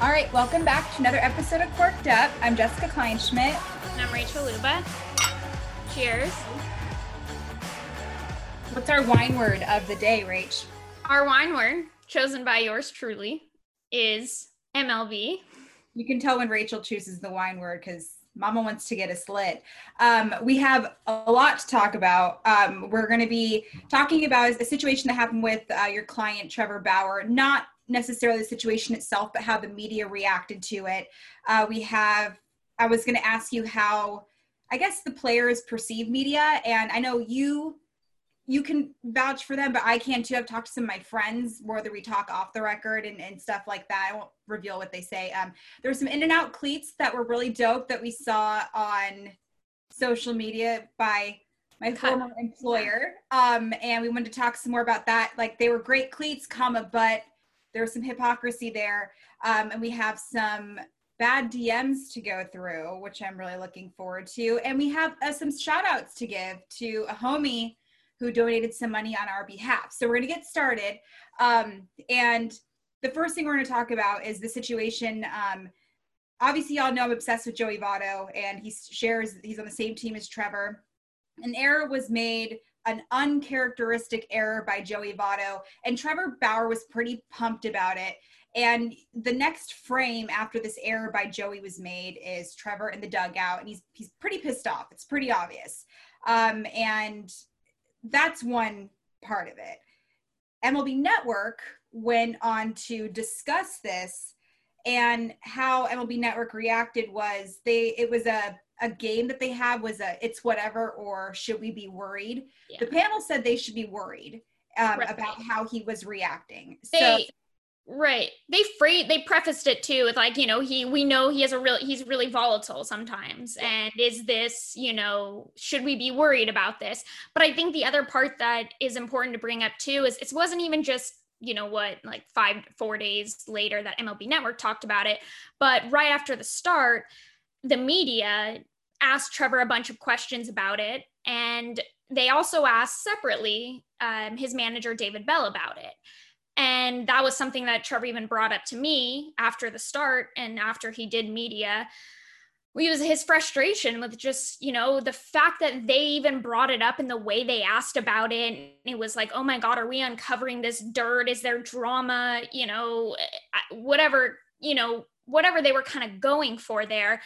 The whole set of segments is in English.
All right, welcome back to another episode of Corked Up. I'm Jessica Kleinschmidt. And I'm Rachel Luba. Cheers. What's our wine word of the day, Rach? Our wine word, chosen by yours truly, is MLB. You can tell when Rachel chooses the wine word because Mama wants to get us lit. Um, we have a lot to talk about. Um, we're going to be talking about a situation that happened with uh, your client, Trevor Bauer, not necessarily the situation itself, but how the media reacted to it. Uh, we have, I was going to ask you how, I guess, the players perceive media. And I know you you can vouch for them, but I can too. I've talked to some of my friends, whether we talk off the record and, and stuff like that. I won't reveal what they say. Um, there were some in and out cleats that were really dope that we saw on social media by my former employer. Um, and we wanted to talk some more about that. Like they were great cleats, comma, but there was some hypocrisy there. Um, and we have some bad DMs to go through, which I'm really looking forward to. And we have uh, some shout outs to give to a homie who donated some money on our behalf. So we're going to get started. Um, and the first thing we're going to talk about is the situation. Um, obviously, y'all know I'm obsessed with Joey Votto, and he shares, he's on the same team as Trevor. An error was made, an uncharacteristic error by Joey Votto, and Trevor Bauer was pretty pumped about it. And the next frame after this error by Joey was made is Trevor in the dugout, and he's he's pretty pissed off. It's pretty obvious. Um, and that's one part of it. MLB Network went on to discuss this and how MLB Network reacted was they it was a a game that they had was a it's whatever or should we be worried? Yeah. The panel said they should be worried um, right. about how he was reacting. They, so Right. They free they prefaced it too with like, you know, he we know he has a real he's really volatile sometimes. And is this, you know, should we be worried about this? But I think the other part that is important to bring up too is it wasn't even just you know what like five four days later that mlb network talked about it but right after the start the media asked trevor a bunch of questions about it and they also asked separately um, his manager david bell about it and that was something that Trevor even brought up to me after the start and after he did media. We was his frustration with just, you know, the fact that they even brought it up in the way they asked about it. It was like, oh my God, are we uncovering this dirt? Is there drama? You know, whatever, you know, whatever they were kind of going for there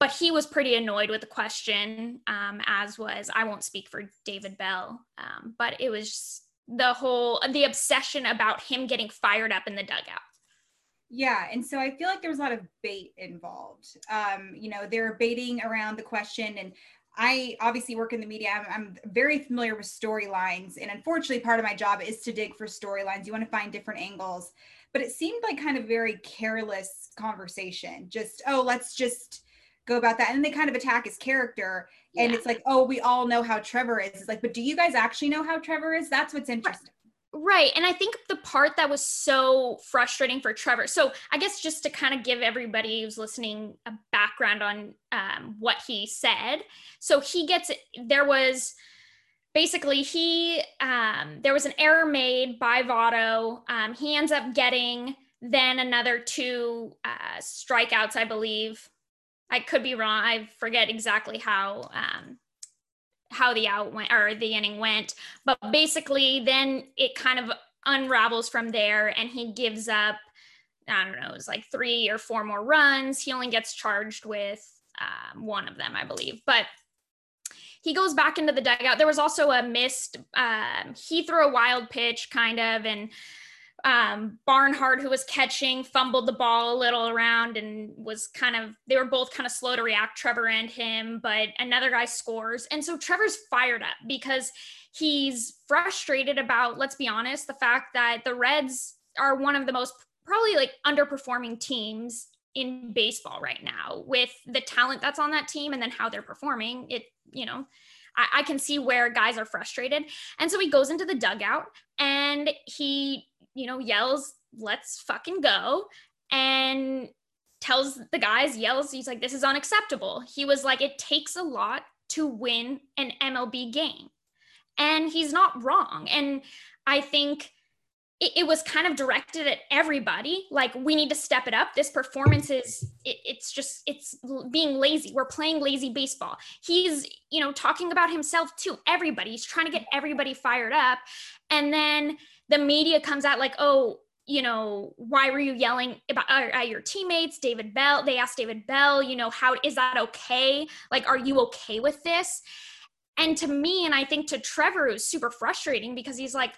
but he was pretty annoyed with the question, um, as was I won't speak for David Bell, um, but it was the whole the obsession about him getting fired up in the dugout. Yeah, and so I feel like there was a lot of bait involved. Um, you know, they're baiting around the question, and I obviously work in the media. I'm, I'm very familiar with storylines, and unfortunately, part of my job is to dig for storylines. You want to find different angles, but it seemed like kind of very careless conversation. Just oh, let's just go about that, and they kind of attack his character and yeah. it's like oh we all know how trevor is it's like but do you guys actually know how trevor is that's what's interesting Right. And I think the part that was so frustrating for Trevor. So, I guess just to kind of give everybody who's listening a background on um, what he said. So, he gets there was basically he um, there was an error made by Votto. Um, he ends up getting then another two uh, strikeouts, I believe. I could be wrong. I forget exactly how um, how the out went or the inning went, but basically, then it kind of unravels from there, and he gives up. I don't know, it was like three or four more runs. He only gets charged with um, one of them, I believe, but he goes back into the dugout. There was also a missed. Um, he threw a wild pitch, kind of, and um, Barnhart, who was catching, fumbled the ball a little around and was kind of, they were both kind of slow to react, Trevor and him, but another guy scores. And so Trevor's fired up because he's frustrated about, let's be honest, the fact that the Reds are one of the most probably like underperforming teams in baseball right now with the talent that's on that team and then how they're performing. It, you know, I, I can see where guys are frustrated. And so he goes into the dugout and he you know, yells, let's fucking go. And tells the guys, yells, he's like, this is unacceptable. He was like, it takes a lot to win an MLB game. And he's not wrong. And I think it, it, was kind of directed at everybody. Like we need to step it up. This performance is it, it's just it's being lazy. We're playing lazy baseball. He's you know talking about himself too. Everybody he's trying to get everybody fired up. And then the media comes out like oh you know why were you yelling about uh, at your teammates? David bell they asked david bell you know how is that okay? Like are you okay with this? And to me and i think to trevor it was super frustrating because he's like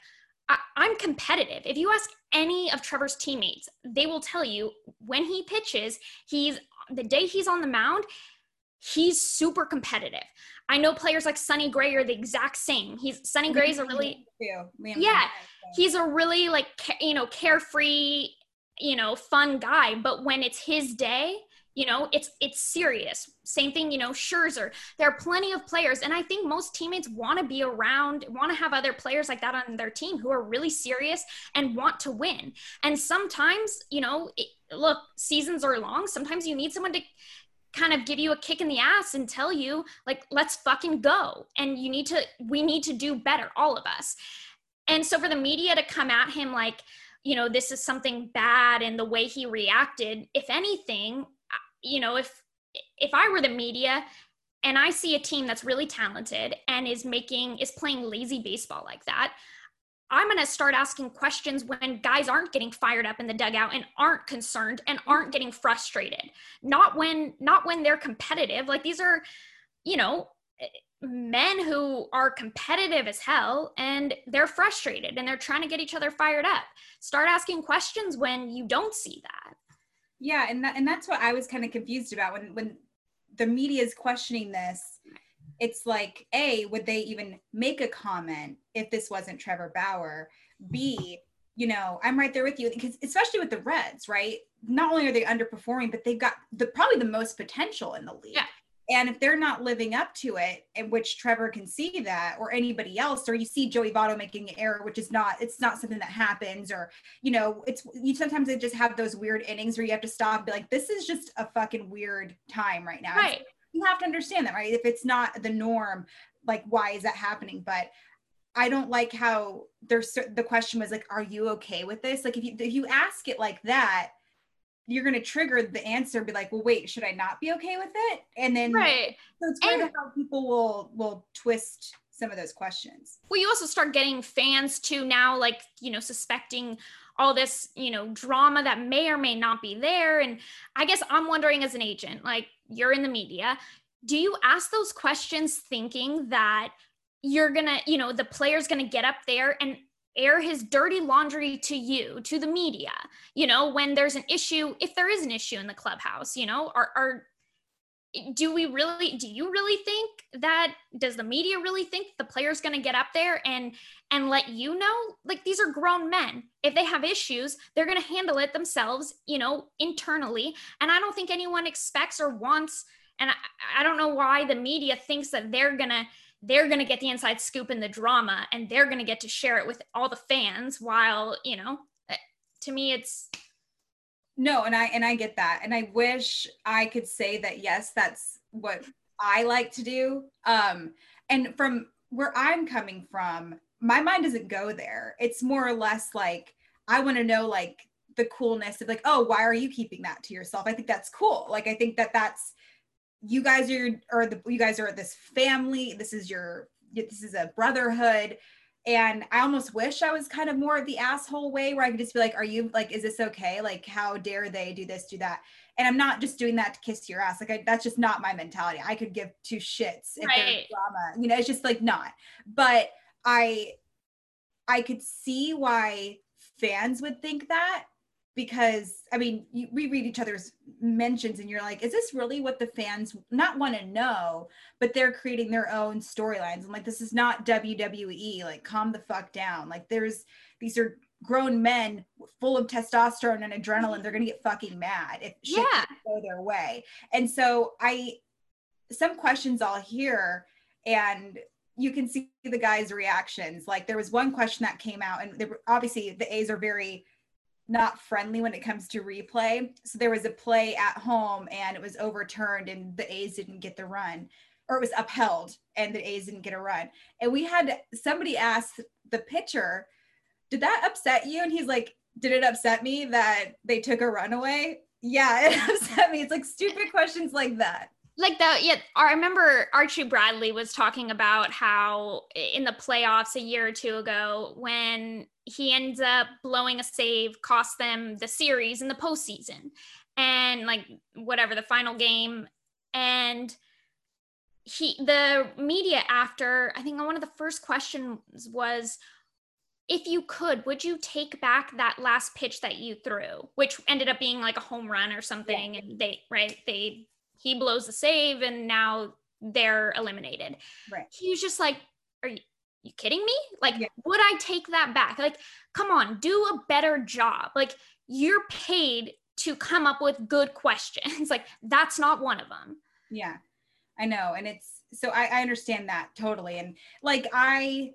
I, am competitive. If you ask any of Trevor's teammates, they will tell you when he pitches, he's the day he's on the mound, he's super competitive. I know players like Sonny Gray are the exact same. He's Sonny Gray's a really yeah, he's a really like you know carefree, you know, fun guy. But when it's his day, you know, it's it's serious. Same thing, you know, Scherzer. There are plenty of players, and I think most teammates want to be around, want to have other players like that on their team who are really serious and want to win. And sometimes, you know, it, look, seasons are long. Sometimes you need someone to kind of give you a kick in the ass and tell you like let's fucking go and you need to we need to do better all of us and so for the media to come at him like you know this is something bad and the way he reacted if anything you know, if if I were the media and I see a team that's really talented and is making is playing lazy baseball like that, I'm going to start asking questions when guys aren't getting fired up in the dugout and aren't concerned and aren't getting frustrated. Not when not when they're competitive. Like these are, you know, men who are competitive as hell and they're frustrated and they're trying to get each other fired up. Start asking questions when you don't see that. Yeah, and that and that's what I was kind of confused about when when the media is questioning this. It's like, A, would they even make a comment if this wasn't Trevor Bauer? B, you know, I'm right there with you because especially with the Reds, right? Not only are they underperforming, but they've got the probably the most potential in the league. Yeah. And if they're not living up to it, in which Trevor can see that, or anybody else, or you see Joey Votto making an error, which is not, it's not something that happens, or you know, it's you sometimes they just have those weird innings where you have to stop and be like, this is just a fucking weird time right now. Right. You have to understand that, right? If it's not the norm, like why is that happening? But I don't like how there's the question was like, are you okay with this? Like if you if you ask it like that, you're going to trigger the answer be like well wait should i not be okay with it? And then right. so it's weird how people will will twist some of those questions. Well you also start getting fans too now like you know suspecting all this you know drama that may or may not be there. And i guess i'm wondering as an agent like you're in the media do you ask those questions thinking that you're gonna you know the player's gonna get up there and air his dirty laundry to you, to the media, you know, when there's an issue, if there is an issue in the clubhouse, you know, are, are do we really do you really think that does the media really think the player's going to get up there and and let you know? Like these are grown men. If they have issues they're going to handle it themselves you know internally. And i don't think anyone expects or wants and I, I don't know why the media thinks that they're going to they're going to get the inside scoop and the drama and they're going to get to share it with all the fans while you know eh, to me it's no and i and i get that and i wish i could say that yes that's what i like to do um and from where i'm coming from my mind doesn't go there. It's more or less like i want to know like the coolness of like oh why are you keeping that to yourself? I think that's cool. Like i think that that's you guys are or the you guys are this family. This is your this is a brotherhood. And i almost wish i was kind of more of the asshole way where i could just be like are you like is this okay? Like how dare they do this do that? And i'm not just doing that to kiss your ass. Like I, that's just not my mentality. I could give two shits if right. there's drama. You know it's just like not. But i i could see why fans would think that because I mean, you, we read each other's mentions and you're like, is this really what the fans not want to know, but they're creating their own storylines. I'm like, this is not WWE. Like, calm the fuck down. Like, there's these are grown men full of testosterone and adrenaline. They're gonna get fucking mad if shit yeah. go their way. And so I, some questions I'll hear and you can see the guys' reactions. Like there was one question that came out, and were, obviously the A's are very not friendly when it comes to replay. So there was a play at home and it was overturned and the A's didn't get the run. or it was upheld and the A's didn't get a run. And we had somebody ask the pitcher, did that upset you? And he's like, did it upset me that they took a run away? Yeah, it upset me. It's like stupid questions like that. Like the yeah, I remember Archie Bradley was talking about how in the playoffs a year or two ago when he ends up blowing a save, cost them the series in the postseason, and like whatever the final game, and he the media after I think one of the first questions was if you could, would you take back that last pitch that you threw, which ended up being like a home run or something? Yeah. And they, right, they, he blows the save and now they're eliminated. Right. He was just like, are you, you kidding me? Like, yeah. would I take that back? Like, come on, do a better job. Like, you're paid to come up with good questions. like, that's not one of them. Yeah. I know. And it's so I, I understand that totally. And like I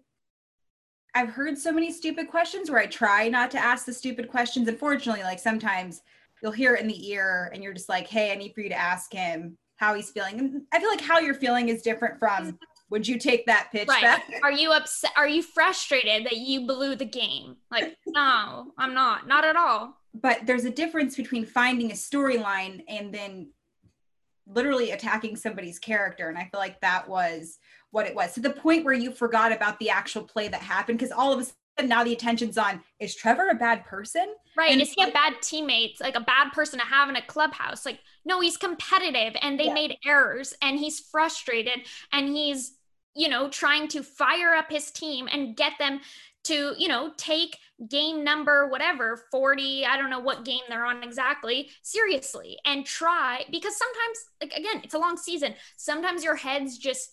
I've heard so many stupid questions where I try not to ask the stupid questions. Unfortunately, like sometimes you'll hear it in the ear and you're just like, hey, I need for you to ask him how he's feeling. And I feel like how you're feeling is different from mm-hmm. would you take that pitch right. back? Are you upset? Are you frustrated that you blew the game? Like, no, I'm not. Not at all. But there's a difference between finding a storyline and then literally attacking somebody's character. And I feel like that was what it was to the point where you forgot about the actual play that happened because all of a sudden now the attention's on is Trevor a bad person? Right. And is he a bad teammate? Like a bad person to have in a clubhouse? Like, no, he's competitive and they yeah. made errors and he's frustrated and he's, you know, trying to fire up his team and get them to, you know, take game number whatever 40 i don't know what game they're on exactly seriously and try because sometimes like again it's a long season sometimes your head's just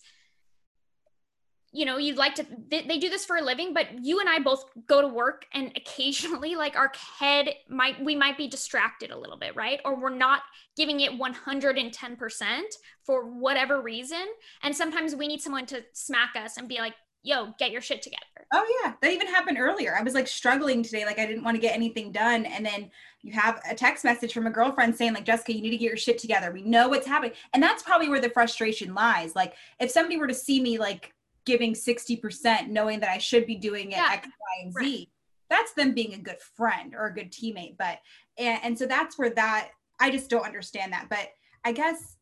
you know you'd like to they, they, do this for a living but you and i both go to work and occasionally like our head might we might be distracted a little bit right or we're not giving it 110% for whatever reason and sometimes we need someone to smack us and be like yo, get your shit together. Oh yeah, that even happened earlier. I was like struggling today, like I didn't want to get anything done, and then you have a text message from a girlfriend saying like Jessica, you need to get your shit together. We know what's happening, and that's probably where the frustration lies. Like if somebody were to see me like giving sixty percent, knowing that I should be doing it yeah. X, Y, and Z. Right. That's them being a good friend or a good teammate. But and, and so that's where that I just don't understand that. But I guess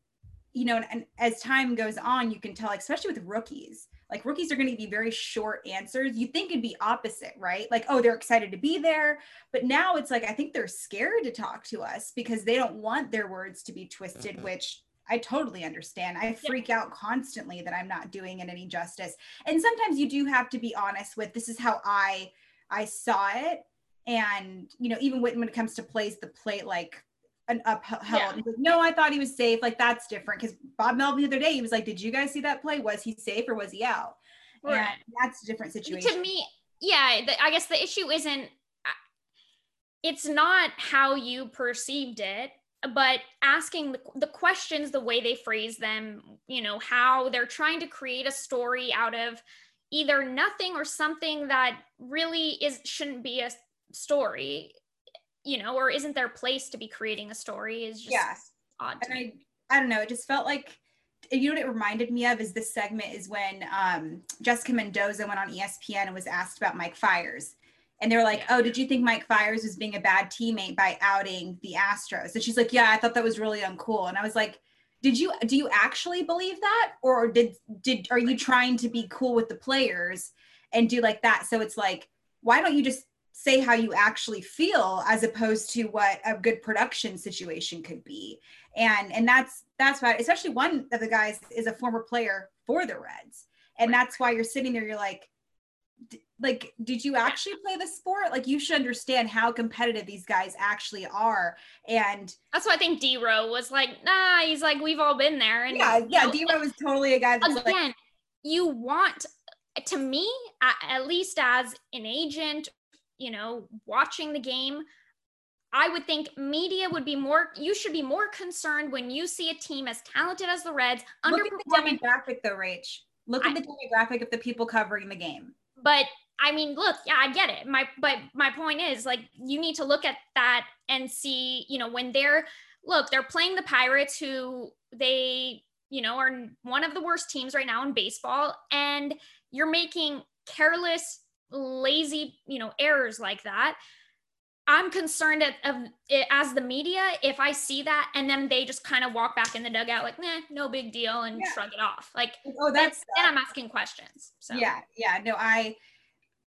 you know, and, and as time goes on, you can tell, like, especially with rookies, like rookies are going to be very short answers. You think it'd be opposite, right? Like, oh, they're excited to be there. But now it's like, I think they're scared to talk to us because they don't want their words to be twisted, mm-hmm. which I totally understand. I freak yeah. out constantly that I'm not doing it any justice. And sometimes you do have to be honest with this is how I I saw it. And you know, even when, when it comes to plays the plate like an upheld. Yeah. Like, no, I thought he was safe. Like that's different because Bob Melvin the other day he was like, "Did you guys see that play? Was he safe or was he out?" Right. And that's a different situation. To me, yeah, the, I guess the issue isn't. Uh, it's not how you perceived it, but asking the, the questions, the way they phrase them, you know, how they're trying to create a story out of either nothing or something that really is shouldn't be a story you know, or isn't their place to be creating a story is just yes. odd. and I, I don't know. It just felt like, you know what it reminded me of is this segment is when um, Jessica Mendoza went on ESPN and was asked about Mike Fiers. And they're like, oh, did you think Mike Fiers was being a bad teammate by outing the Astros? And she's like, yeah, I thought that was really uncool. And I was like, did you do you actually believe that? Or did did are you trying to be cool with the players and do like that? So it's like why don't you just say how you actually feel as opposed to what a good production situation could be? And and that's that's why especially one of the guys is a former player for the reds. And that's why you're sitting there you're like like did you actually play the sport like you should understand how competitive these guys actually are and that's why i think d-row was like nah he's like we've all been there and yeah yeah d-row was totally a guy that's again like, you want to me at least as an agent you know, watching the game, I would think media would be more, you should be more concerned when you see a team as talented as the Reds Look at the demographic though, Rach. Look at I, the demographic of the people covering the game. But I mean, look, yeah, I get it. My but my point is like you need to look at that and see, you know, when they're look, they're playing the Pirates who they you know, are one of the worst teams right now in baseball, and you're making careless, lazy, you know, errors like that. I'm concerned of, of it as the media if I see that and then they just kind of walk back in the dugout like, nah, no big deal and yeah. shrug it off. Like, oh, that's then, then I'm asking questions. So yeah, yeah, no, I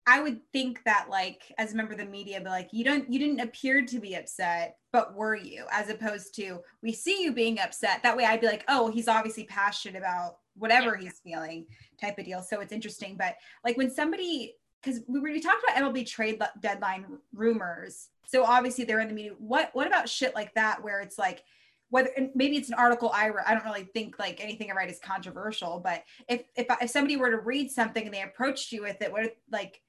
I would think that like as a member of the media, but like you don't you didn't appear to be upset, but were you? As opposed to we see you being upset. That way I'd be like, oh, he's obviously passionate about whatever yeah. he's feeling, type of deal. So it's interesting. But like when somebody because we, we talked about MLB trade deadline rumors. So obviously they're in the media. What what about shit like that where it's like whether maybe it's an article I I don't really think like anything I write is controversial, but if if if somebody were to read something and they approached you with it, what like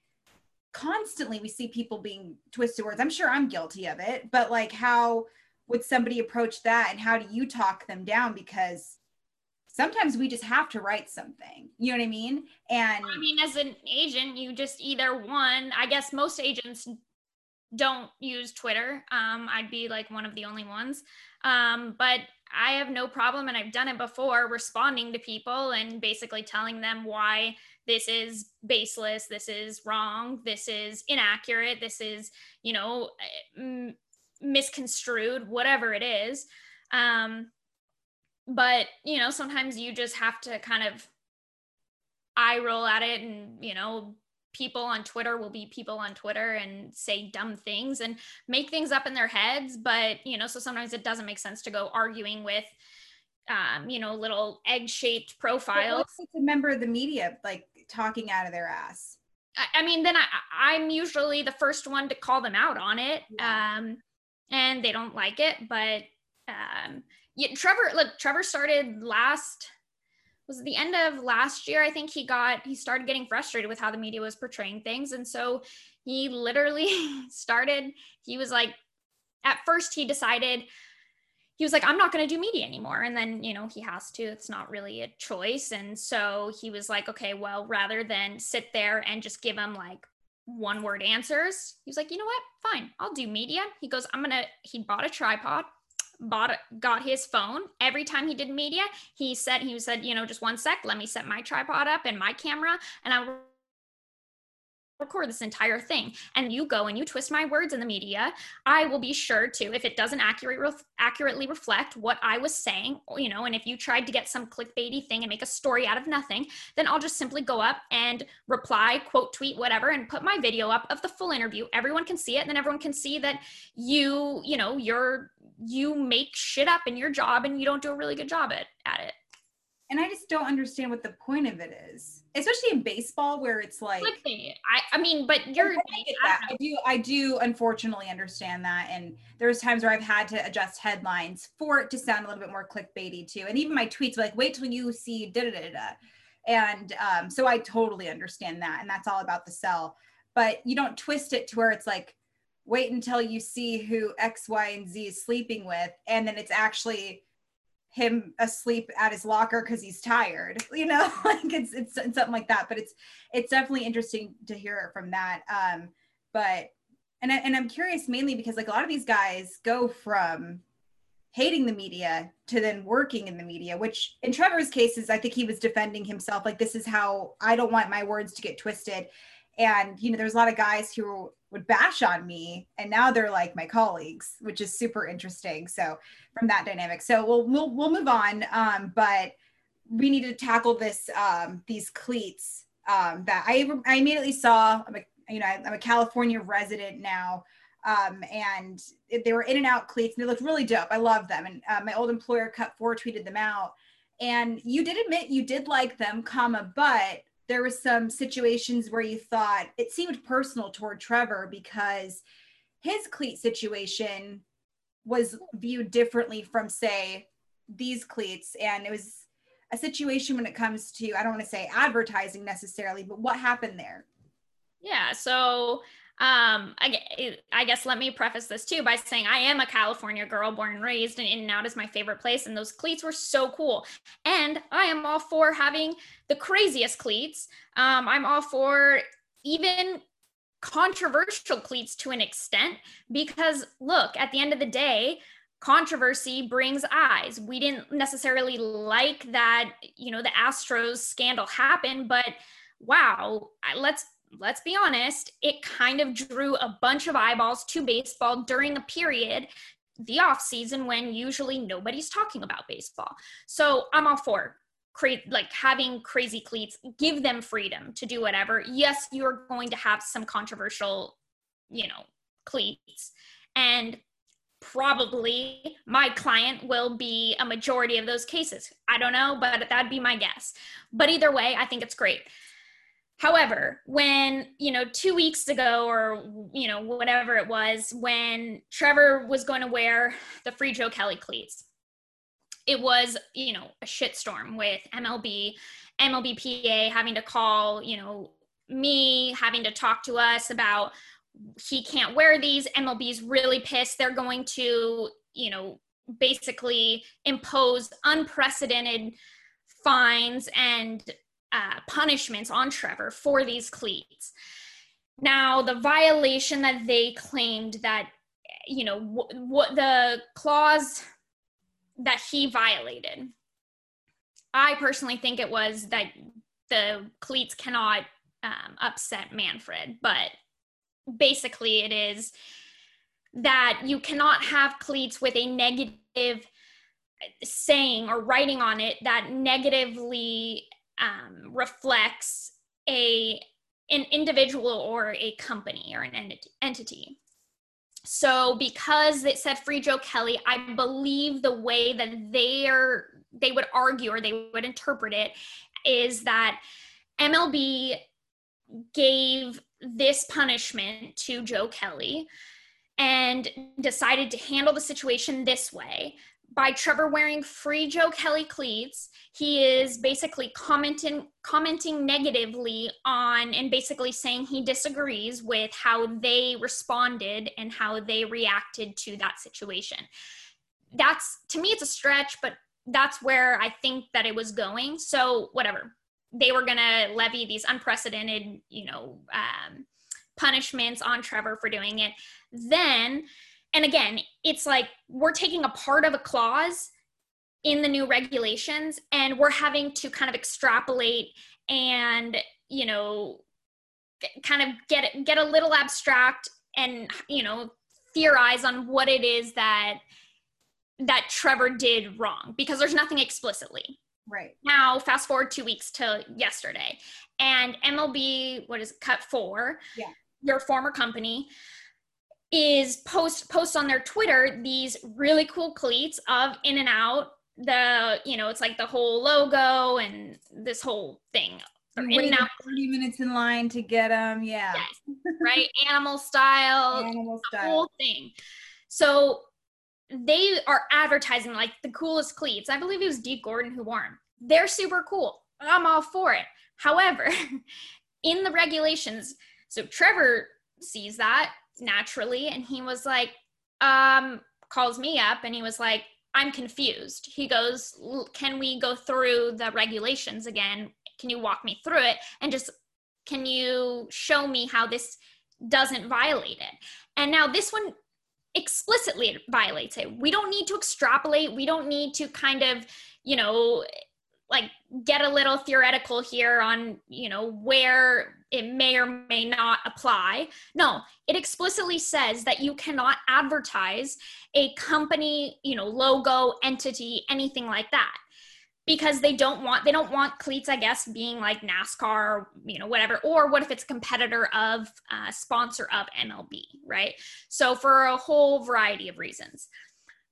constantly we see people being twisted words. I'm sure I'm guilty of it, but like how would somebody approach that and how do you talk them down because sometimes we just have to write something you know what i mean? And i mean as an agent you just either one i guess most agents don't use twitter. Um, i'd be like one of the only ones. Um, but i have no problem and i've done it before responding to people and basically telling them why this is baseless this is wrong this is inaccurate this is you know m- misconstrued whatever it is. Um, but you know sometimes you just have to kind of eye roll at it and you know people on twitter will be people on twitter and say dumb things and make things up in their heads but you know so sometimes it doesn't make sense to go arguing with um, you know little egg-shaped profiles it's a member of the media like talking out of their ass I, I mean then I, i'm usually the first one to call them out on it yeah. um, and they don't like it but um, yeah, Trevor, look, Trevor started last was the end of last year. I think he got he started getting frustrated with how the media was portraying things. And so he literally started, he was like, at first he decided he was like, I'm not going to do media anymore. And then, you know, he has to, it's not really a choice. And so he was like, okay, well, rather than sit there and just give him like one word answers, he was like, you know what? Fine, I'll do media. He goes, I'm going to, he bought a tripod bought got his phone. Every time he did media he said he said you know just one sec let me set my tripod up and my camera and i record this entire thing. And you go and you twist my words in the media. I will be sure to if it doesn't accurate, accurately reflect what i was saying you know and if you tried to get some clickbaity thing and make a story out of nothing then i'll just simply go up and reply quote tweet whatever and put my video up of the full interview. Everyone can see it and then everyone can see that you you know you're you make shit up in your job and you don't do a really good job at, at it and I just don't understand what the point of it is, especially in baseball where it's like. I, I mean, but you're. I, I, I, do. I do unfortunately understand that, and there's times where I've had to adjust headlines for it to sound a little bit more clickbaity too, and even my tweets like, "Wait till you see da da da da," and um, so I totally understand that, and that's all about the sell. But you don't twist it to where it's like, wait until you see who X, Y, and Z is sleeping with, and then it's actually him asleep at his locker because he's tired you know like it's, it's, it's something like that but it's it's definitely interesting to hear it from that um but and, I, and i'm curious mainly because like a lot of these guys go from hating the media to then working in the media which in trevor's cases i think he was defending himself like this is how i don't want my words to get twisted and you know there's a lot of guys who would bash on me and now they're like my colleagues which is super interesting. So from that dynamic. So we'll we'll, we'll move on um, but we need to tackle this um, these cleats um, that I, I immediately saw. I'm a you know i'm a california resident now um, and they were in and out cleats and they looked really dope. I love them. And uh, my old employer cut four tweeted them out. And you did admit you did like them comma but there was some situations where you thought it seemed personal toward Trevor because his cleat situation was viewed differently from say these cleats. And it was a situation when it comes to I don't want to say advertising necessarily but what happened there? Yeah so um I, I guess let me preface this too by saying i am a california girl born and raised and in and out is my favorite place and those cleats were so cool and i am all for having the craziest cleats um i'm all for even controversial cleats to an extent because look at the end of the day controversy brings eyes. We didn't necessarily like that, you know, the Astros scandal happened, but wow, let's let's be honest, it kind of drew a bunch of eyeballs to baseball during a period the off season when usually nobody's talking about baseball. So I'm all for like having crazy cleats, give them freedom to do whatever. Yes, you're going to have some controversial, you know, cleats. And probably my client will be a majority of those cases. I don't know, but that'd be my guess. But either way, I think it's great. However, when, you know, two weeks ago or, you know, whatever it was, when Trevor was going to wear the free Joe Kelly cleats, it was, you know, a shitstorm with MLB, MLBPA having to call, you know, me, having to talk to us about he can't wear these. MLB's really pissed. They're going to, you know, basically impose unprecedented fines and uh, punishments on Trevor for these cleats. Now, the violation that they claimed that, you know, what the clause that he violated, I personally think it was that the cleats cannot um, upset Manfred, but basically it is that you cannot have cleats with a negative saying or writing on it that negatively um, reflects a an individual or a company or an entity. So because it said Free Joe Kelly, I believe the way that they are they would argue or they would interpret it is that MLB gave this punishment to Joe Kelly and decided to handle the situation this way. By Trevor wearing free Joe Kelly cleats, he is basically commenting commenting negatively on and basically saying he disagrees with how they responded and how they reacted to that situation. That's to me it's a stretch, but that's where I think that it was going. So whatever they were going to levy these unprecedented, you know, um, punishments on Trevor for doing it. Then, and again, it's like we're taking a part of a clause in the new regulations and we're having to kind of extrapolate and, you know, kind of get get a little abstract and, you know, theorize on what it is that that Trevor did wrong because there's nothing explicitly. Right. Now, fast forward two weeks to yesterday, and MLB, what is it, cut four? Yeah. Your former company is post post on their Twitter these really cool cleats of In and Out. The you know it's like the whole logo and this whole thing. in and out. Thirty minutes in line to get them. Yeah. Yes. right. Animal style. Animal style. The whole thing. So they are advertising like the coolest cleats. I believe it was Dee Gordon who wore them. They're super cool. I'm all for it. However, in the regulations, so Trevor sees that naturally and he was like, um, calls me up and he was like, I'm confused. He goes, Can we go through the regulations again? Can you walk me through it? And just can you show me how this doesn't violate it? And now this one explicitly violates it. We don't need to extrapolate. We don't need to kind of, you know, like get a little theoretical here on, you know, where it may or may not apply. No, it explicitly says that you cannot advertise a company, you know, logo, entity, anything like that because they don't want they don't want cleats i guess being like nascar or you know whatever or what if it's a competitor of uh, sponsor of mlb right so for a whole variety of reasons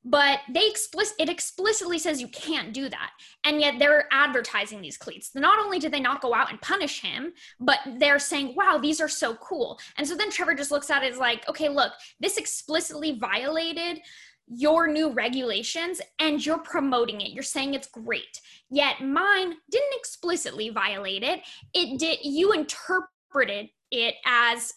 but they explicit it explicitly says you can't do that and yet they're advertising these cleats not only did they not go out and punish him but they're saying wow these are so cool and so then trevor just looks at it as like okay look this explicitly violated your new regulations and you're promoting it. You're saying it's great. Yet mine didn't explicitly violate it. It did you interpreted it as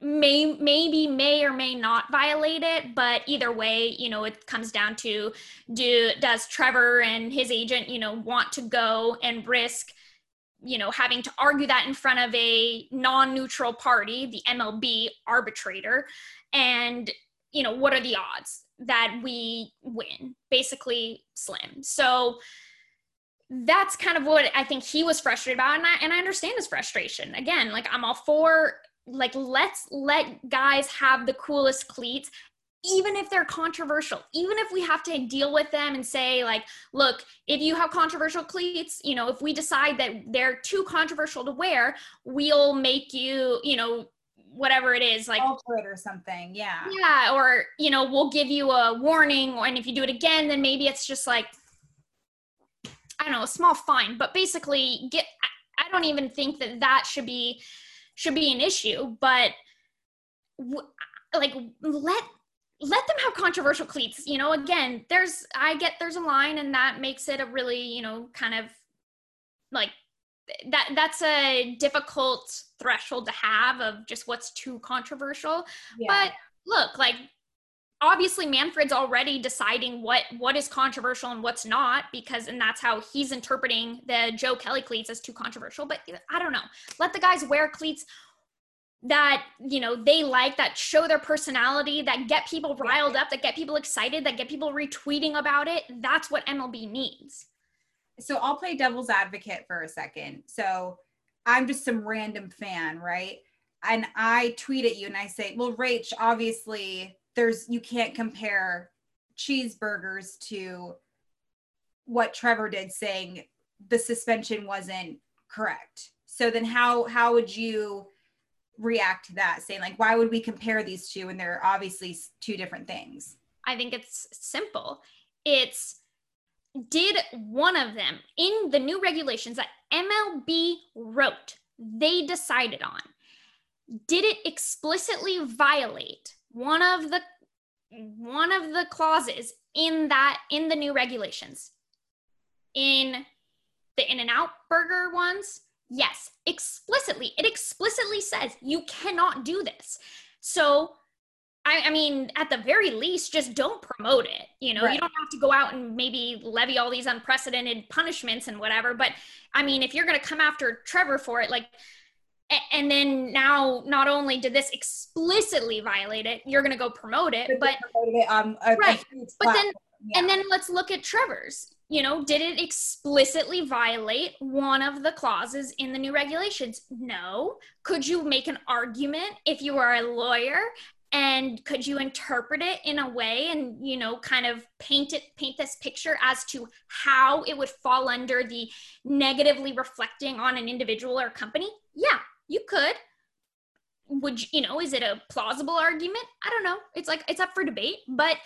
may maybe may or may not violate it but either way you know it comes down to do does trevor and his agent you know want to go and risk you know having to argue that in front of a non-neutral party the mlb arbitrator and you know, what are the odds that we win? Basically, slim. So that's kind of what I think he was frustrated about. And I, and I understand his frustration. Again, like I'm all for like let's let guys have the coolest cleats even if they're controversial even if we have to deal with them and say like look if you have controversial cleats you know if we decide that they're too controversial to wear we'll make you you know whatever it is like alter it or something yeah. Yeah or you know we'll give you a warning and if you do it again then maybe it's just like i don't know a small fine. But basically get i don't even think that that should be should be an issue but like let let them have controversial cleats you know again there's i get there's a line and that makes it a really you know kind of like that that's a difficult threshold to have of just what's too controversial yeah. but look like obviously manfred's already deciding what what is controversial and what's not because and that's how he's interpreting the joe kelly cleats as too controversial but i don't know. Let the guys wear cleats that you know they like that show their personality that get people riled up that get people excited that get people retweeting about it. That's what mlb needs. So i'll play devil's advocate for a second. So i'm just some random fan right? And i tweet at you and i say well rach obviously there's you can't compare cheeseburgers to what trevor did saying the suspension wasn't correct. So then how how would you react to that saying like why would we compare these two when they're obviously two different things? I think it's simple. It's did one of them in the new regulations that mlb wrote they decided on did it explicitly violate one of the one of the clauses in that in the new regulations in the in and out burger ones Yes, explicitly. It explicitly says you cannot do this. So, I, I mean, at the very least, just don't promote it. You know, right. you don't have to go out and maybe levy all these unprecedented punishments and whatever. But I mean, if you're going to come after Trevor for it, like, and then now not only did this explicitly violate it you're going to go promote it but, but it, um, a, right a but then yeah. and then let's look at trevor's you know, did it explicitly violate one of the clauses in the new regulations? No. Could you make an argument if you are a lawyer and could you interpret it in a way and you know kind of paint it paint this picture as to how it would fall under the negatively reflecting on an individual or company yeah you could. Would you, you know is it a plausible argument? I don't know. It's like it's up for debate but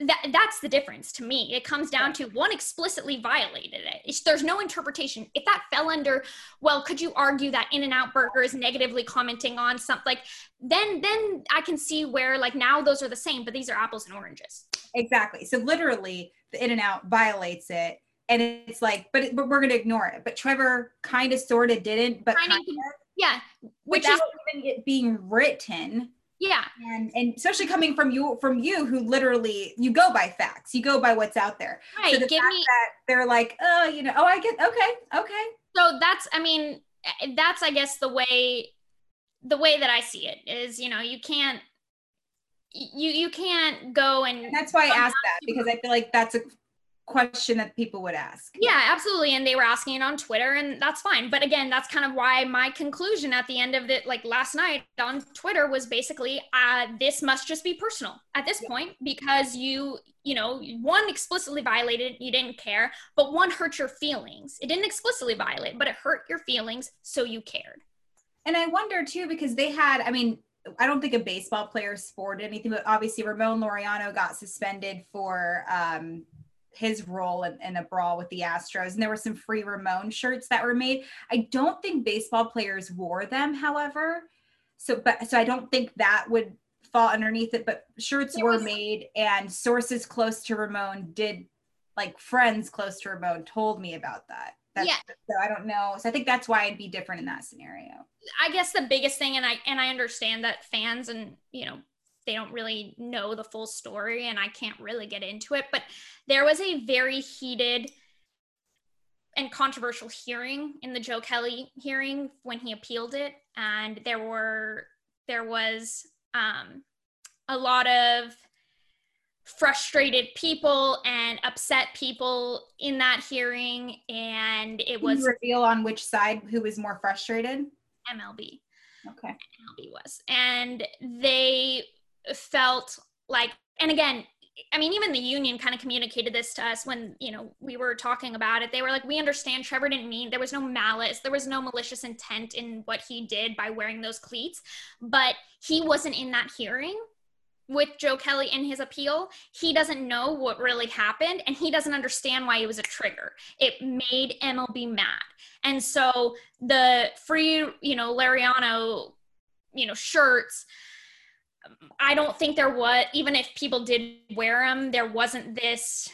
that that's the difference to me. It comes down to one explicitly violated it. It's, there's no interpretation. If that fell under well could you argue that in and out burger is negatively commenting on something like then then i can see where like now those are the same but these are apples and oranges. Exactly. So literally the in and out violates it and it's like but, it, but we're gonna ignore it. But trevor kind of sort of didn't but kind of, yeah which is even it being written. Yeah. And and especially coming from you from you who literally you go by facts you go by what's out there. Right so the Give fact me, that they're like oh you know oh i get okay okay. So that's i mean eh, that's i guess the way the way that i see it is you know you can't you you can't go and, and that's why i asked that because i feel like that's a question that people would ask. Yeah, absolutely. And they were asking it on Twitter, and that's fine. But again, that's kind of why my conclusion at the end of it, like last night on Twitter, was basically uh, this must just be personal at this yeah. point because you, you know, one explicitly violated, you didn't care, but one hurt your feelings. It didn't explicitly violate, but it hurt your feelings, so you cared. And I wonder too, because they had, I mean, I don't think a baseball player sported anything, but obviously Ramon Laureano got suspended for um, his role in, in, a brawl with the Astros. And there were some free Ramon shirts that were made. I don't think baseball players wore them, however. So, but so I don't think that would fall underneath it. But shirts were made, and sources close to Ramon did, like friends close to Ramon, told me about that. That's, yeah. So I don't know. So I think that's why it'd be different in that scenario. I guess the biggest thing, and I and I understand that fans and you know they don't really know the full story and I can't really get into it. But there was a very heated and controversial hearing in the Joe Kelly hearing when he appealed it. And there were, there was um, a lot of frustrated people and upset people in that hearing and it Can was you reveal on which side who was more frustrated? MLB. Okay. MLB was. And they felt like, and again, I mean, even the union kind of communicated this to us when, you know, we were talking about it. They were like, we understand Trevor didn't mean there was no malice, there was no malicious intent in what he did by wearing those cleats, but he wasn't in that hearing with Joe Kelly in his appeal. He doesn't know what really happened and he doesn't understand why it was a trigger. It made MLB mad. And so the free, you know, Lariano, you know, shirts, I don't think there was, even if people did wear them, there wasn't this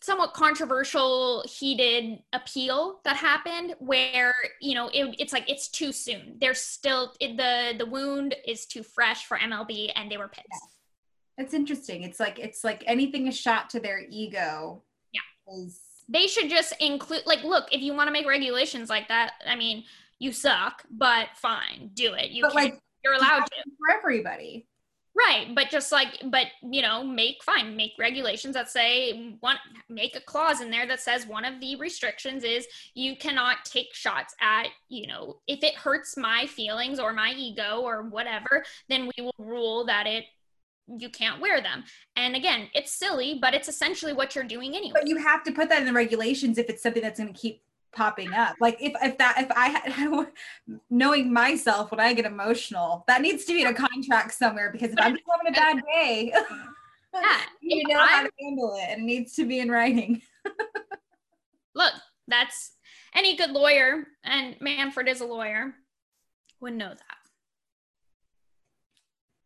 somewhat controversial heated appeal that happened where you know it, it's like it's too soon there's still it, the the wound is too fresh for mlb and they were pissed That's interesting. It's like it's like anything a shot to their ego. Yeah. Is they should just include like look if you want to make regulations like that i mean you suck but fine do it you but like you're allowed to. for everybody. right but just like but you know make fine make regulations that say one make a clause in there that says one of the restrictions is you cannot take shots at you know if it hurts my feelings or my ego or whatever then we will rule that it you can't wear them. And again it's silly but it's essentially what you're doing anyway. But you have to put that in the regulations if it's something that's going to keep popping up. Like if if that if I had knowing myself when I get emotional, that needs to be in a contract somewhere because if I'm just having a bad day, yeah you know how I'm- to handle it and it needs to be in writing. look, that's any good lawyer, and Manfred is a lawyer, would know that.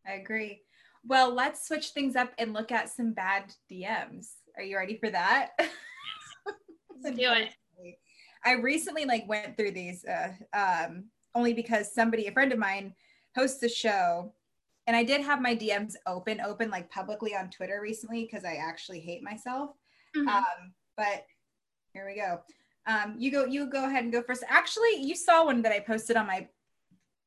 I agree. Well, let's switch things up and look at some bad DMs. Are you ready for that? Let's do it. I recently like went through these uh, um, only because somebody, a friend of mine, hosts a show, and I did have my DMs open, open like publicly on Twitter recently because I actually hate myself. Mhm. Um, but here we go. Um, you go. You go ahead and go first. Actually, you saw one that I posted on my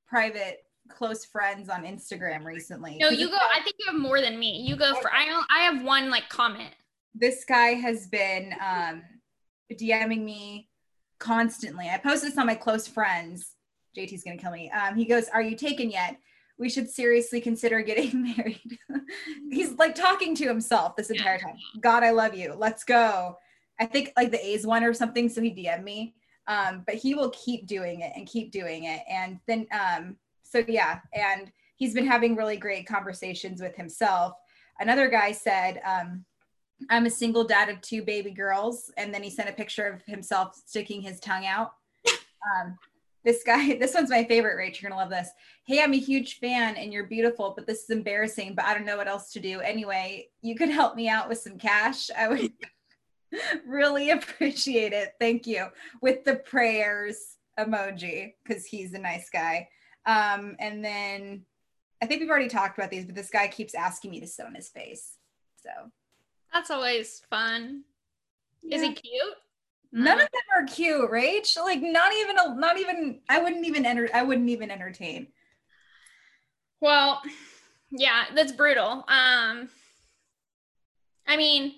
private close friends on Instagram recently. No, you go. I think you have more than me. You go for. I don't- I have one like comment. this guy has been um, DMing me constantly. I post this on my close friends. JT's gonna kill me. Um, he goes, "Are you taken yet? We should seriously consider getting married." He's like talking to himself this entire time. God, I love you. Let's go. I think like the A's one or something. So he DM'd me. Um, but he will keep doing it and keep doing it. And then, um, so yeah, and he's been having really great conversations with himself. Another guy said, um, I'm a single dad of two baby girls. And then he sent a picture of himself sticking his tongue out. Um, this guy, this one's my favorite, Rach. You're gonna love this. Hey, I'm a huge fan and you're beautiful, but this is embarrassing, but I don't know what else to do. Anyway, you could help me out with some cash. I would really appreciate it. Thank you. With the prayers emoji, because he's a nice guy. Um, and then I think we've already talked about these, but this guy keeps asking me to stone his face. So That's always fun. Is he cute? None of them are cute, Rach. Like not even a not even I wouldn't even enter I wouldn't even entertain. Well, yeah, that's brutal. Um, I mean,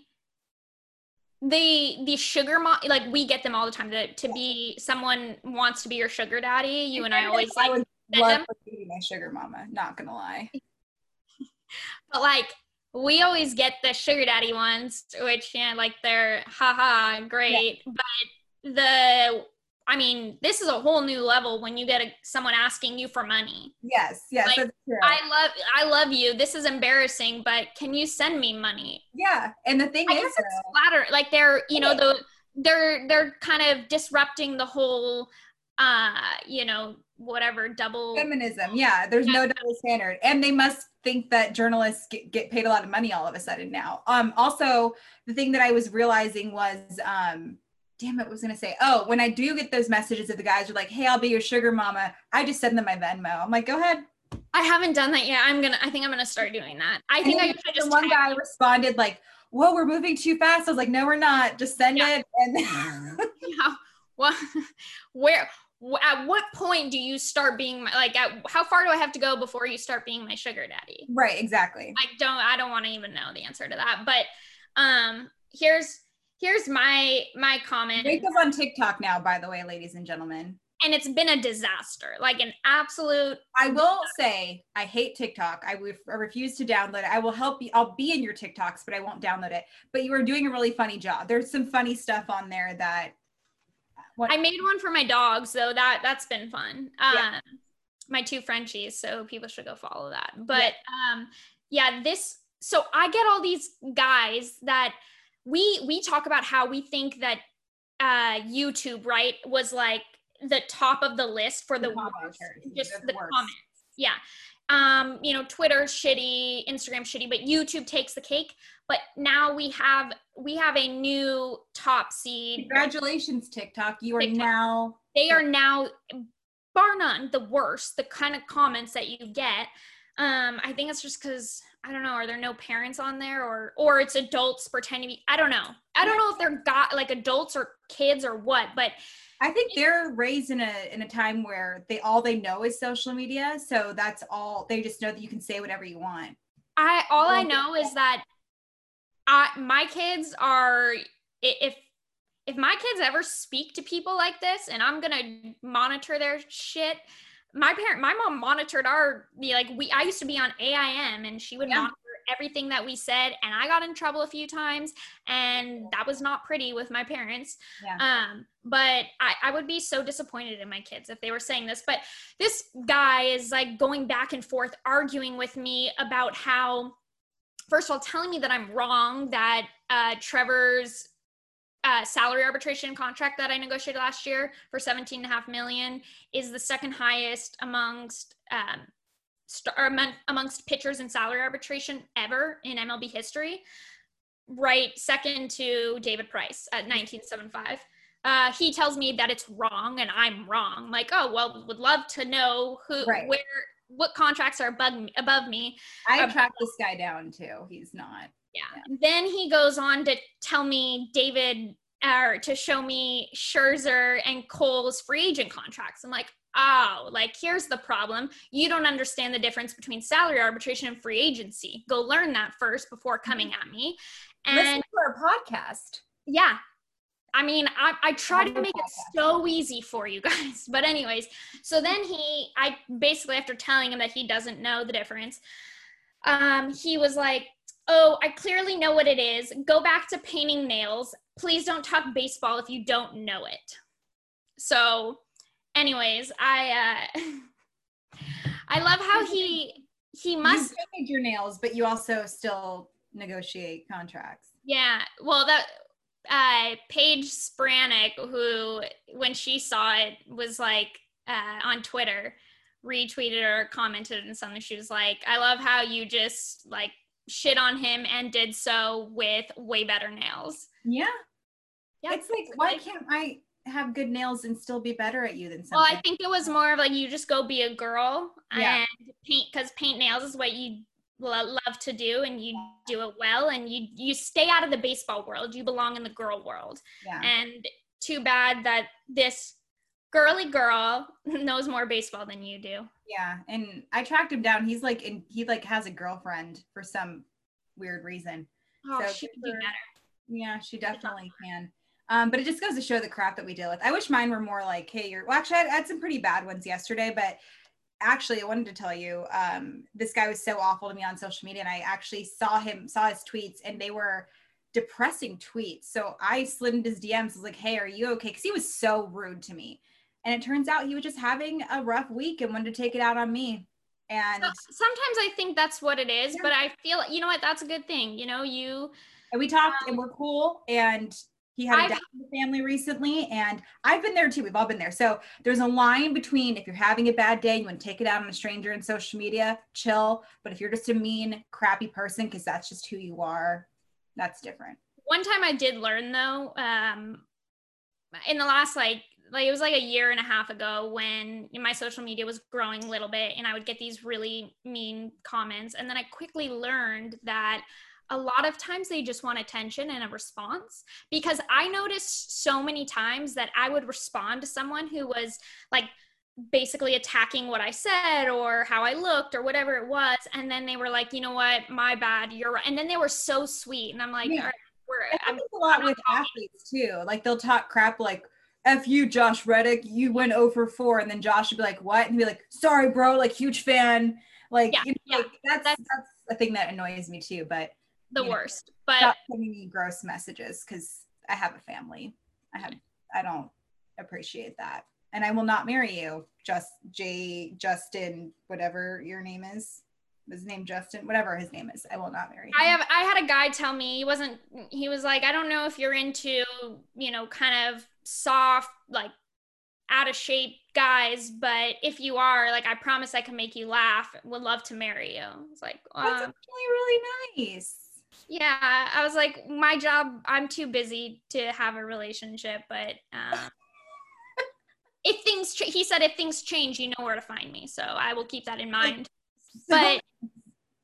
the the sugar mom, like we get them all the time. To to be someone wants to be your sugar daddy. You and I always I like, love them. to be my sugar mama, not gonna lie. but like we always get the sugar daddy ones, which yeah, like they're haha great. But the I mean, this is a whole new level when you get a, someone asking you for money. Yes, yes, Like, that's true. I love I love you. This is embarrassing, but can you send me money? yeah, and the thing I is, guess it's flatter. Like they're, you know, the they're they're kind of disrupting the whole uh, you know, whatever double feminism. Yeah, there's no double standard, and they must think that journalists get, get paid a lot of money all of a sudden now. Um, also, the thing that I was realizing was, um, damn it, was gonna say? Oh, when I do get those messages that the guys are like, "Hey, I'll be your sugar mama," I just send them my Venmo. I'm like, "Go ahead." I haven't done that yet. I'm gonna I think I'm gonna start doing that. I And think I should just one guy you. responded like, "Whoa, we're moving too fast." I was like, "No, we're not. Just send Yeah. it." And Yeah. Well, where wh- at what point do you start being my, like at, how far do i have to go before you start being my sugar daddy Right, exactly. i don't i don't want to even know the answer to that but um here's here's my my comment Rachel's on TikTok now, by the way, ladies and gentlemen. and it's been a disaster like an absolute I will say I hate TikTok. I would I refuse to download it. I will help you. I'll be in your TikToks, but I won't download it. But you are doing a really funny job. There's some funny stuff on there that. What, i made one for my dogs though. That that's been fun. Um Yeah. my two frenchies so people should go follow that. But um yeah this so i get all these guys that we we talk about how we think that uh youtube right was like the top of the list for the, The worst, just the comments. Yeah. Um you know twitter shitty instagram shitty but youtube takes the cake but now we have we have a new top seed congratulations, TikTok. You are TikTok. now. they are now bar none the worst the kind of comments that you get um i think it's just because i don't know are there no parents on there or or it's adults pretending to be i don't know i don't know if they're got like adults or kids or what but I think they're raised in a in a time where they all they know is social media, so that's all they just know that you can say whatever you want. i all i know is that i my kids are if if my kids ever speak to people like this and i'm gonna monitor their shit my parent my mom monitored our like we i used to be on aim and she would Yeah. monitor everything that we said and i got in trouble a few times and that was not pretty with my parents Yeah. um but I, I would be so disappointed in my kids if they were saying this but this guy is like going back and forth arguing with me about how first of all telling me that i'm wrong that uh trevor's uh, salary arbitration contract that I negotiated last year for 17 and a half million is the second highest amongst um, st- amongst pitchers in salary arbitration ever in MLB history. Right, second to David Price at 1975. Uh, he tells me that it's wrong and I'm wrong. Like, oh well, would love to know who, Right. where, what contracts are above me. Above me. I tracked this guy down too. He's not. Yeah. Then he goes on to tell me David or to show me Scherzer and Cole's free agent contracts. I'm like, oh, like here's the problem. You don't understand the difference between salary arbitration and free agency. Go learn that first before coming mm-hmm. at me. And Listen to our podcast. yeah. I mean, I, I try to make it so easy for you guys. But, anyways, so then he, I basically, after telling him that he doesn't know the difference, um, he was like, Oh, I clearly know what it is. Go back to painting nails. Please don't talk baseball if you don't know it. So, anyways, I, uh, I love how he, he must you painted your nails, but you also still negotiate contracts. Yeah, well, that uh, Paige Spiranac, who when she saw it was like uh, on Twitter, retweeted or commented and something. She was like, "I love how you just like shit on him and did so with way better nails." Yeah. Yeah, It's like, why can't I have good nails and still be better at you than someone? Well. I think it was more of like you just go be a girl Yeah. and paint because paint nails is what you lo- love to do and you do it well and you you stay out of the baseball world. You belong in the girl world. yeah. And too bad that this girly girl knows more baseball than you do. Yeah. And I tracked him down. He's like, and he like has a girlfriend for some weird reason. Oh, So she could do better. Yeah, she definitely can. Um, but it just goes to show the crap that we deal with. I wish mine were more like, hey, you're well, actually, I had some pretty bad ones yesterday, but actually, I wanted to tell you, um, this guy was so awful to me on social media, and I actually saw him, saw his tweets, and they were depressing tweets. So I slid into his DMs, was like, hey, are you okay? Because he was so rude to me. And it turns out he was just having a rough week and wanted to take it out on me. And So- Sometimes I think that's what it is, Yeah. but I feel you know what? That's a good thing. You know, you and we talked and we're cool and he had a I've- death in the family recently and i've been there too. We've all been there. So there's a line between if you're having a bad day you want to take it out on a stranger in social media chill. But if you're just a mean crappy person because that's just who you are that's different. One time I did learn though, um, in the last like like it was like a year and a half ago when my social media was growing a little bit and I would get these really mean comments. And then I quickly learned that a lot of times they just want attention and a response because I noticed so many times that I would respond to someone who was like basically attacking what I said or how I looked or whatever it was. And then they were like, you know what, my bad, you're right. And then they were so sweet. And I'm like, Yeah. all right, we're, I I'm, think a lot I'm with not athletes too. Like they'll talk crap like F you, Josh Reddick, you went over 4. And then Josh would be like, what? And be like, sorry, bro, like huge fan. Like, Yeah, you know, yeah. like that's, That's- that's a thing that annoys me too. But the you know, worst. But stop sending me gross messages because I have a family. I have I don't appreciate that. And I will not marry you, just J Justin, whatever your name is. His name Justin, whatever his name is. I will not marry him. I have I had a guy tell me he wasn't he was like I don't know if you're into you know kind of soft like out of shape guys but if you are like I promise I can make you laugh would love to marry you it's like That's uh, actually really nice. Yeah I was like my job I'm too busy to have a relationship but um if things ch- he said if things change you know where to find me so I will keep that in mind but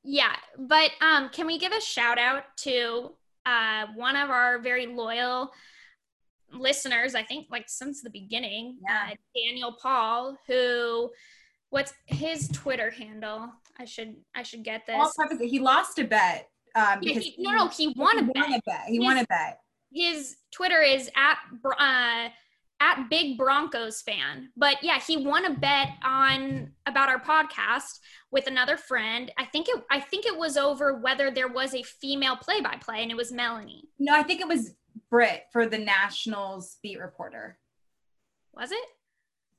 yeah but um can we give a shout out to uh one of our very loyal listeners i think like since the beginning Yeah. uh, daniel paul who what's his twitter handle i should i should get this I'll preface it, he lost a bet. Um, Yeah, he- no no he won a he bet won a bet. He won a bet. his Twitter is at uh, at Big Broncos fan. But yeah, he won a bet on about our podcast with another friend. I think it I think it was over whether there was a female play by play, and it was Melanie. No, I think it was Britt for the Nationals beat reporter. Was it?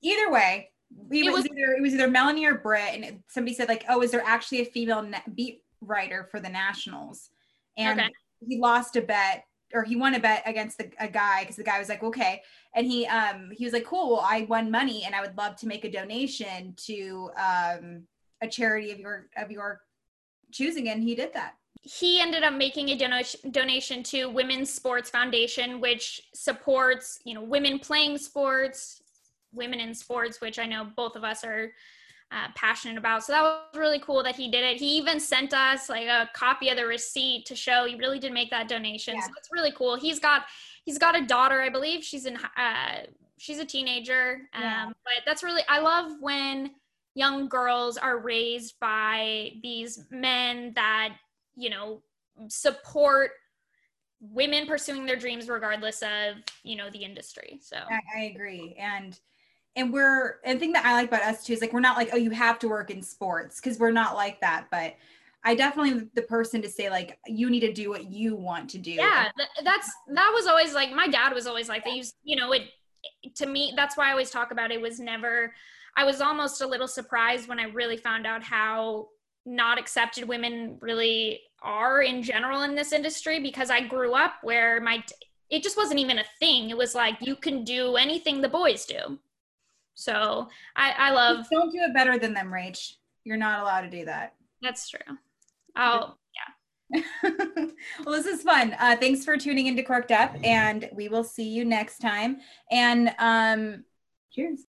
either way, it, It was, was- either it was either Melanie or Britt, and somebody said like, "Oh, is there actually a female na- beat writer for the Nationals?" And Okay. he lost a bet, or he won a bet against the, a guy because the guy was like, "Okay," and he um he was like, "Cool, well, I won money, and I would love to make a donation to um a charity of your of your choosing," and he did that. He ended up making a donation donation to Women's Sports Foundation, which supports you know women playing sports, women in sports, which I know both of us are uh, passionate about. So that was really cool that he did it. He even sent us like a copy of the receipt to show he really did make that donation. Yeah. So it's really cool. He's got he's got a daughter, I believe. She's in uh, she's a teenager. Um, Yeah. But that's really I love when young girls are raised by these men that you know support women pursuing their dreams regardless of you know the industry so I, I agree, and and we're and the thing that I like about us too is like we're not like, "Oh, you have to work in sports," because we're not like that, but. I definitely the person to say like you need to do what you want to do. yeah that's that was always like my dad was always like they used you know it to me that's why i always talk about it was never i was almost a little surprised when i really found out how not accepted women really are in general in this industry because i grew up where my it just wasn't even a thing it was like you can do anything the boys do so i i love Don't do it better than them, Rach. You're not allowed to do that. that's true oh yeah. well, this is fun. Uh, thanks for tuning into Corked Up, and we will see you next time. And um, cheers.